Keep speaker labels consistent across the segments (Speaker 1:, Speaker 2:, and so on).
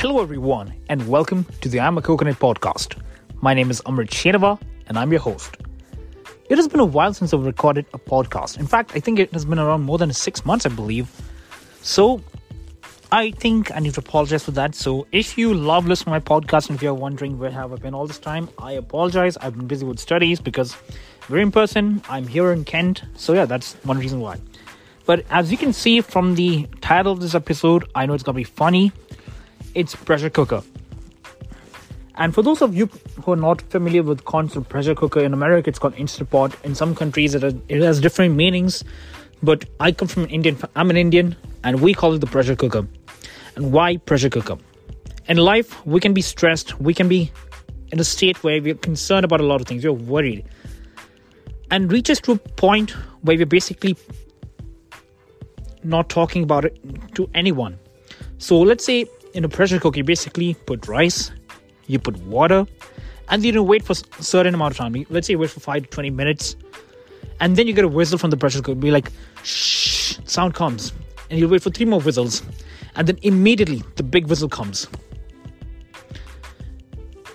Speaker 1: Hello, everyone, and welcome to the I'm a Coconut podcast. My name is Amrit Shenava, and I'm your host. It has been a while since I've recorded a podcast. In fact, I think it has been around more than six months, I believe. So, I think I need to apologize for that. So, if you love listening to my podcast and if you're wondering where have I been all this time, I apologize. I've been busy with studies because we're in person. I'm here in Kent. So, yeah, that's one reason why. But as you can see from the title of this episode, I know it's going to be funny it's pressure cooker. And for those of you who are not familiar with concept pressure cooker in America, it's called Instant Pot. In some countries, it, it has different meanings. But I come from an Indian. I'm an Indian, and we call it the pressure cooker. And why pressure cooker? In life, we can be stressed. We can be in a state where we're concerned about a lot of things. We're worried, and reaches to a point where we're basically not talking about it to anyone. So let's say in a pressure cooker, you basically put rice, you put water, and then you wait for a certain amount of time. Let's say you wait for 5 to 20 minutes, and then you get a whistle from the pressure cooker. Be like, shh, sound comes. And you wait for three more whistles, and then immediately the big whistle comes.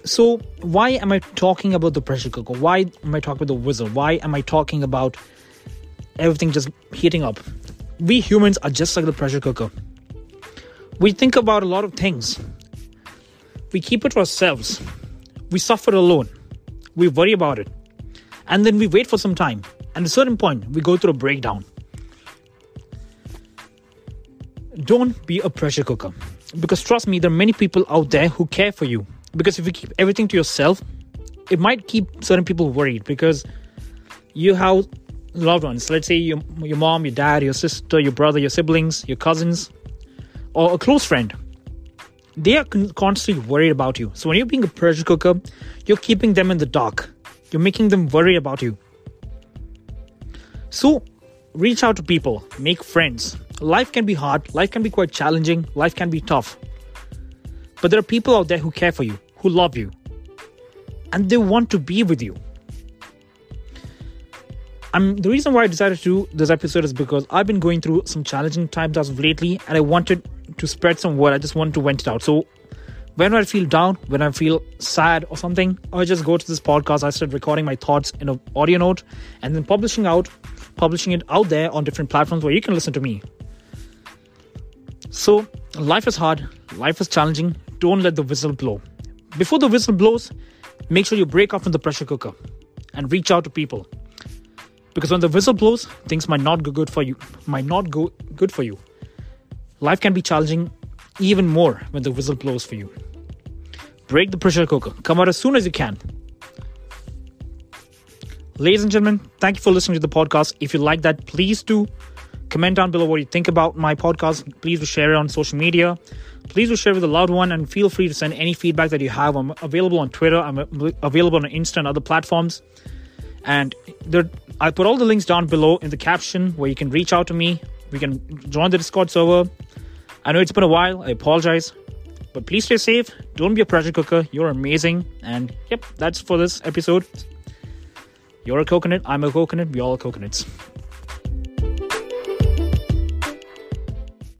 Speaker 1: So, why am I talking about the pressure cooker? Why am I talking about the whistle? Why am I talking about everything just heating up? We humans are just like the pressure cooker we think about a lot of things. We keep it to ourselves. We suffer alone. We worry about it. And then we wait for some time. And at a certain point, we go through a breakdown. Don't be a pressure cooker. Because trust me, there are many people out there who care for you. Because if you keep everything to yourself, it might keep certain people worried because you have loved ones. Let's say your, your mom, your dad, your sister, your brother, your siblings, your cousins, or a close friend, they are constantly worried about you. So when you're being a pressure cooker, you're keeping them in the dark. You're making them worry about you. So reach out to people, make friends. Life can be hard, life can be quite challenging, life can be tough. But there are people out there who care for you, who love you, and they want to be with you. I'm the reason why I decided to do this episode is because I've been going through some challenging times as of lately, and I wanted to spread some word. I just wanted to vent it out. So when I feel down, when I feel sad or something, I just go to this podcast. I start recording my thoughts in an audio note and then publishing out, publishing it out there on different platforms where you can listen to me. So life is hard, life is challenging. Don't let the whistle blow. Before the whistle blows, make sure you break off from the pressure cooker and reach out to people. Because when the whistle blows, things might not go good for you. Might not go good for you. Life can be challenging even more when the whistle blows for you. Break the pressure cooker. Come out as soon as you can. Ladies and gentlemen, thank you for listening to the podcast. If you like that, please do comment down below what you think about my podcast. Please do share it on social media. Please do share with a loved one and feel free to send any feedback that you have. I'm available on Twitter. I'm available on Insta and other platforms. And there, I put all the links down below in the caption where you can reach out to me. We can join the Discord server. I know it's been a while. I apologize. But please stay safe. Don't be a pressure cooker. You're amazing. And yep, that's for this episode. You're a coconut. I'm a coconut. We all are coconuts.